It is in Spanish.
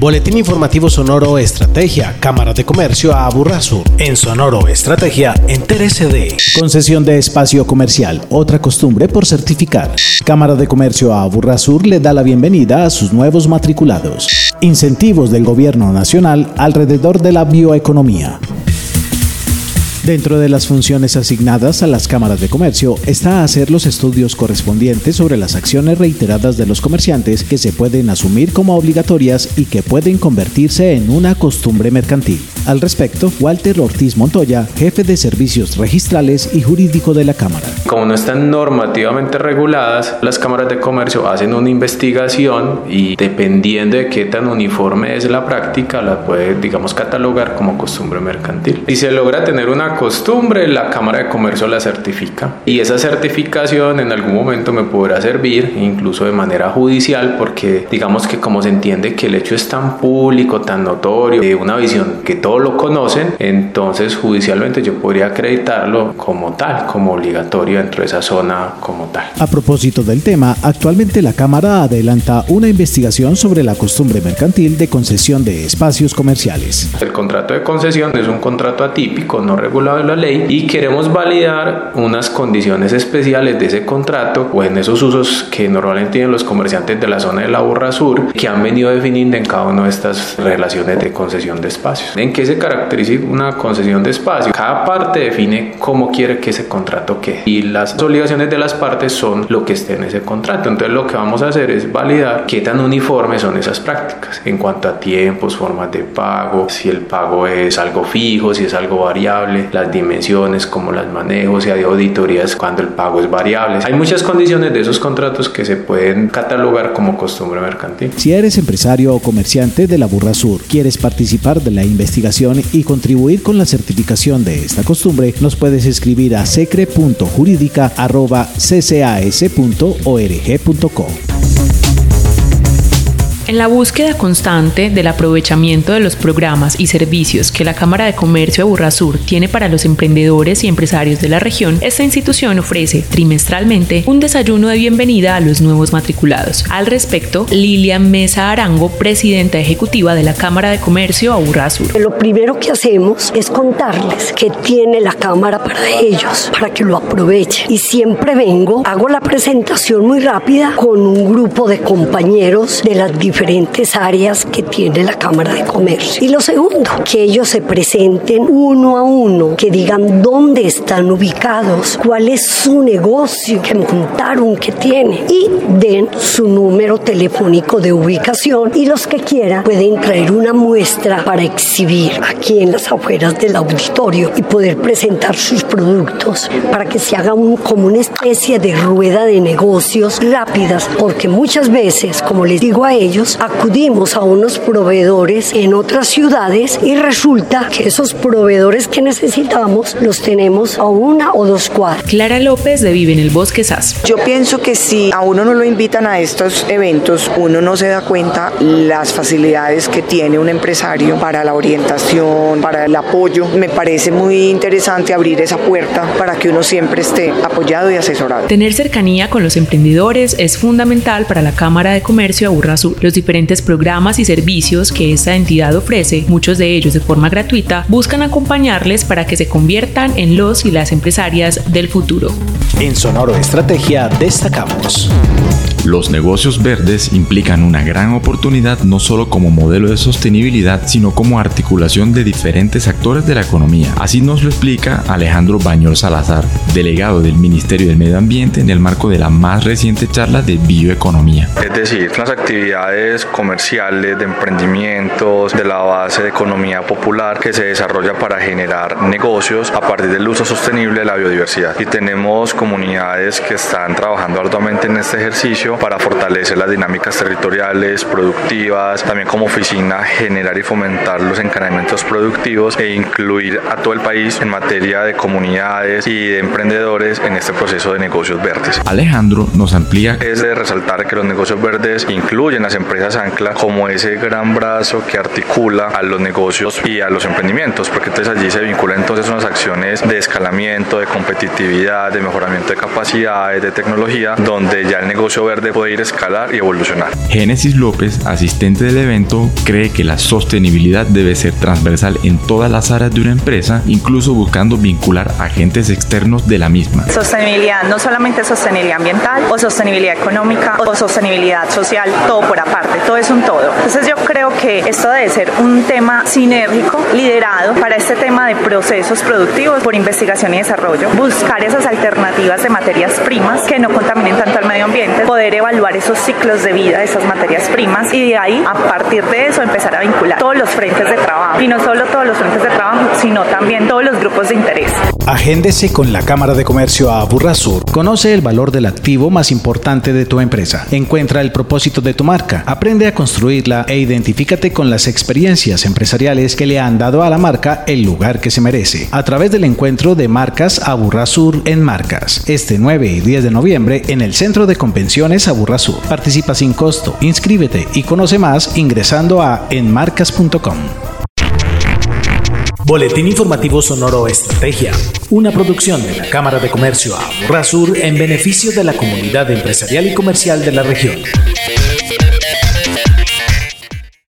Boletín informativo Sonoro Estrategia, Cámara de Comercio a Aburrasur. En Sonoro Estrategia, entérese de concesión de espacio comercial, otra costumbre por certificar. Cámara de Comercio a Aburrasur le da la bienvenida a sus nuevos matriculados. Incentivos del Gobierno Nacional alrededor de la bioeconomía. Dentro de las funciones asignadas a las cámaras de comercio está hacer los estudios correspondientes sobre las acciones reiteradas de los comerciantes que se pueden asumir como obligatorias y que pueden convertirse en una costumbre mercantil. Al respecto, Walter Ortiz Montoya, jefe de servicios registrales y jurídico de la Cámara. Como no están normativamente reguladas, las cámaras de comercio hacen una investigación y dependiendo de qué tan uniforme es la práctica, la puede, digamos, catalogar como costumbre mercantil. Si se logra tener una costumbre, la Cámara de Comercio la certifica. Y esa certificación en algún momento me podrá servir, incluso de manera judicial, porque digamos que como se entiende que el hecho es tan público, tan notorio, de una visión que todos lo conocen, entonces judicialmente yo podría acreditarlo como tal, como obligatorio dentro de esa zona como tal. A propósito del tema, actualmente la Cámara adelanta una investigación sobre la costumbre mercantil de concesión de espacios comerciales. El contrato de concesión es un contrato atípico, no regular de la ley y queremos validar unas condiciones especiales de ese contrato o en esos usos que normalmente tienen los comerciantes de la zona de la Burra Sur que han venido definiendo en cada una de estas relaciones de concesión de espacios. ¿En qué se caracteriza una concesión de espacio? Cada parte define cómo quiere que ese contrato quede y las obligaciones de las partes son lo que esté en ese contrato. Entonces lo que vamos a hacer es validar qué tan uniformes son esas prácticas en cuanto a tiempos, formas de pago, si el pago es algo fijo, si es algo variable, las dimensiones, cómo las manejo, si hay auditorías cuando el pago es variable. Hay muchas condiciones de esos contratos que se pueden catalogar como costumbre mercantil. Si eres empresario o comerciante de la Burra Sur, quieres participar de la investigación y contribuir con la certificación de esta costumbre, nos puedes escribir a secre.jurídica.cas.org.co. En la búsqueda constante del aprovechamiento de los programas y servicios que la Cámara de Comercio de Burrasur tiene para los emprendedores y empresarios de la región, esta institución ofrece trimestralmente un desayuno de bienvenida a los nuevos matriculados. Al respecto, Lilian Mesa Arango, presidenta ejecutiva de la Cámara de Comercio a Burrasur. Lo primero que hacemos es contarles qué tiene la Cámara para ellos, para que lo aprovechen. Y siempre vengo, hago la presentación muy rápida con un grupo de compañeros de las diferentes diferentes áreas que tiene la Cámara de Comercio. Y lo segundo, que ellos se presenten uno a uno, que digan dónde están ubicados, cuál es su negocio, que montaron, que tiene y den su número telefónico de ubicación y los que quieran pueden traer una muestra para exhibir aquí en las afueras del auditorio y poder presentar sus productos para que se haga un, como una especie de rueda de negocios rápidas porque muchas veces, como les digo a ellos, acudimos a unos proveedores en otras ciudades y resulta que esos proveedores que necesitamos los tenemos a una o dos cuadras. Clara López de Vive en el Bosque SAS. Yo pienso que si a uno no lo invitan a estos eventos, uno no se da cuenta las facilidades que tiene un empresario para la orientación, para el apoyo. Me parece muy interesante abrir esa puerta para que uno siempre esté apoyado y asesorado. Tener cercanía con los emprendedores es fundamental para la Cámara de Comercio de Aburra Sur. Los diferentes programas y servicios que esta entidad ofrece, muchos de ellos de forma gratuita, buscan acompañarles para que se conviertan en los y las empresarias del futuro. En Sonoro Estrategia destacamos. Los negocios verdes implican una gran oportunidad no solo como modelo de sostenibilidad, sino como articulación de diferentes actores de la economía. Así nos lo explica Alejandro Bañol Salazar, delegado del Ministerio del Medio Ambiente en el marco de la más reciente charla de bioeconomía. Es decir, las actividades comerciales, de emprendimientos, de la base de economía popular que se desarrolla para generar negocios a partir del uso sostenible de la biodiversidad. Y tenemos comunidades que están trabajando arduamente en este ejercicio para fortalecer las dinámicas territoriales, productivas, también como oficina generar y fomentar los encadenamientos productivos e incluir a todo el país en materia de comunidades y de emprendedores en este proceso de negocios verdes. Alejandro nos amplía. Es de resaltar que los negocios verdes incluyen las empresas ancla como ese gran brazo que articula a los negocios y a los emprendimientos, porque entonces allí se vinculan entonces unas acciones de escalamiento, de competitividad, de mejoramiento de capacidades, de tecnología, donde ya el negocio verde ir a escalar y evolucionar. Génesis López, asistente del evento, cree que la sostenibilidad debe ser transversal en todas las áreas de una empresa, incluso buscando vincular agentes externos de la misma. Sostenibilidad no solamente sostenibilidad ambiental o sostenibilidad económica o sostenibilidad social, todo por aparte, todo es un todo. Entonces yo creo que esto debe ser un tema sinérgico, liderado para este tema de procesos productivos por investigación y desarrollo, buscar esas alternativas de materias primas que no contaminen tanto al medio ambiente, poder evaluar esos ciclos de vida de esas materias primas y de ahí, a partir de eso, empezar a vincular todos los frentes de trabajo. Y no solo todos los frentes de trabajo, sino también todos los grupos de interés. Agéndese con la Cámara de Comercio a Burrasur. Conoce el valor del activo más importante de tu empresa. Encuentra el propósito de tu marca. Aprende a construirla e identifícate con las experiencias empresariales que le han dado a la marca el lugar que se merece. A través del encuentro de marcas Aburrasur en Marcas. Este 9 y 10 de noviembre en el Centro de Convenciones Aburrasur. Participa sin costo. Inscríbete y conoce más ingresando a enmarcas.com. Boletín Informativo Sonoro Estrategia, una producción de la Cámara de Comercio Aburrasur en beneficio de la comunidad empresarial y comercial de la región.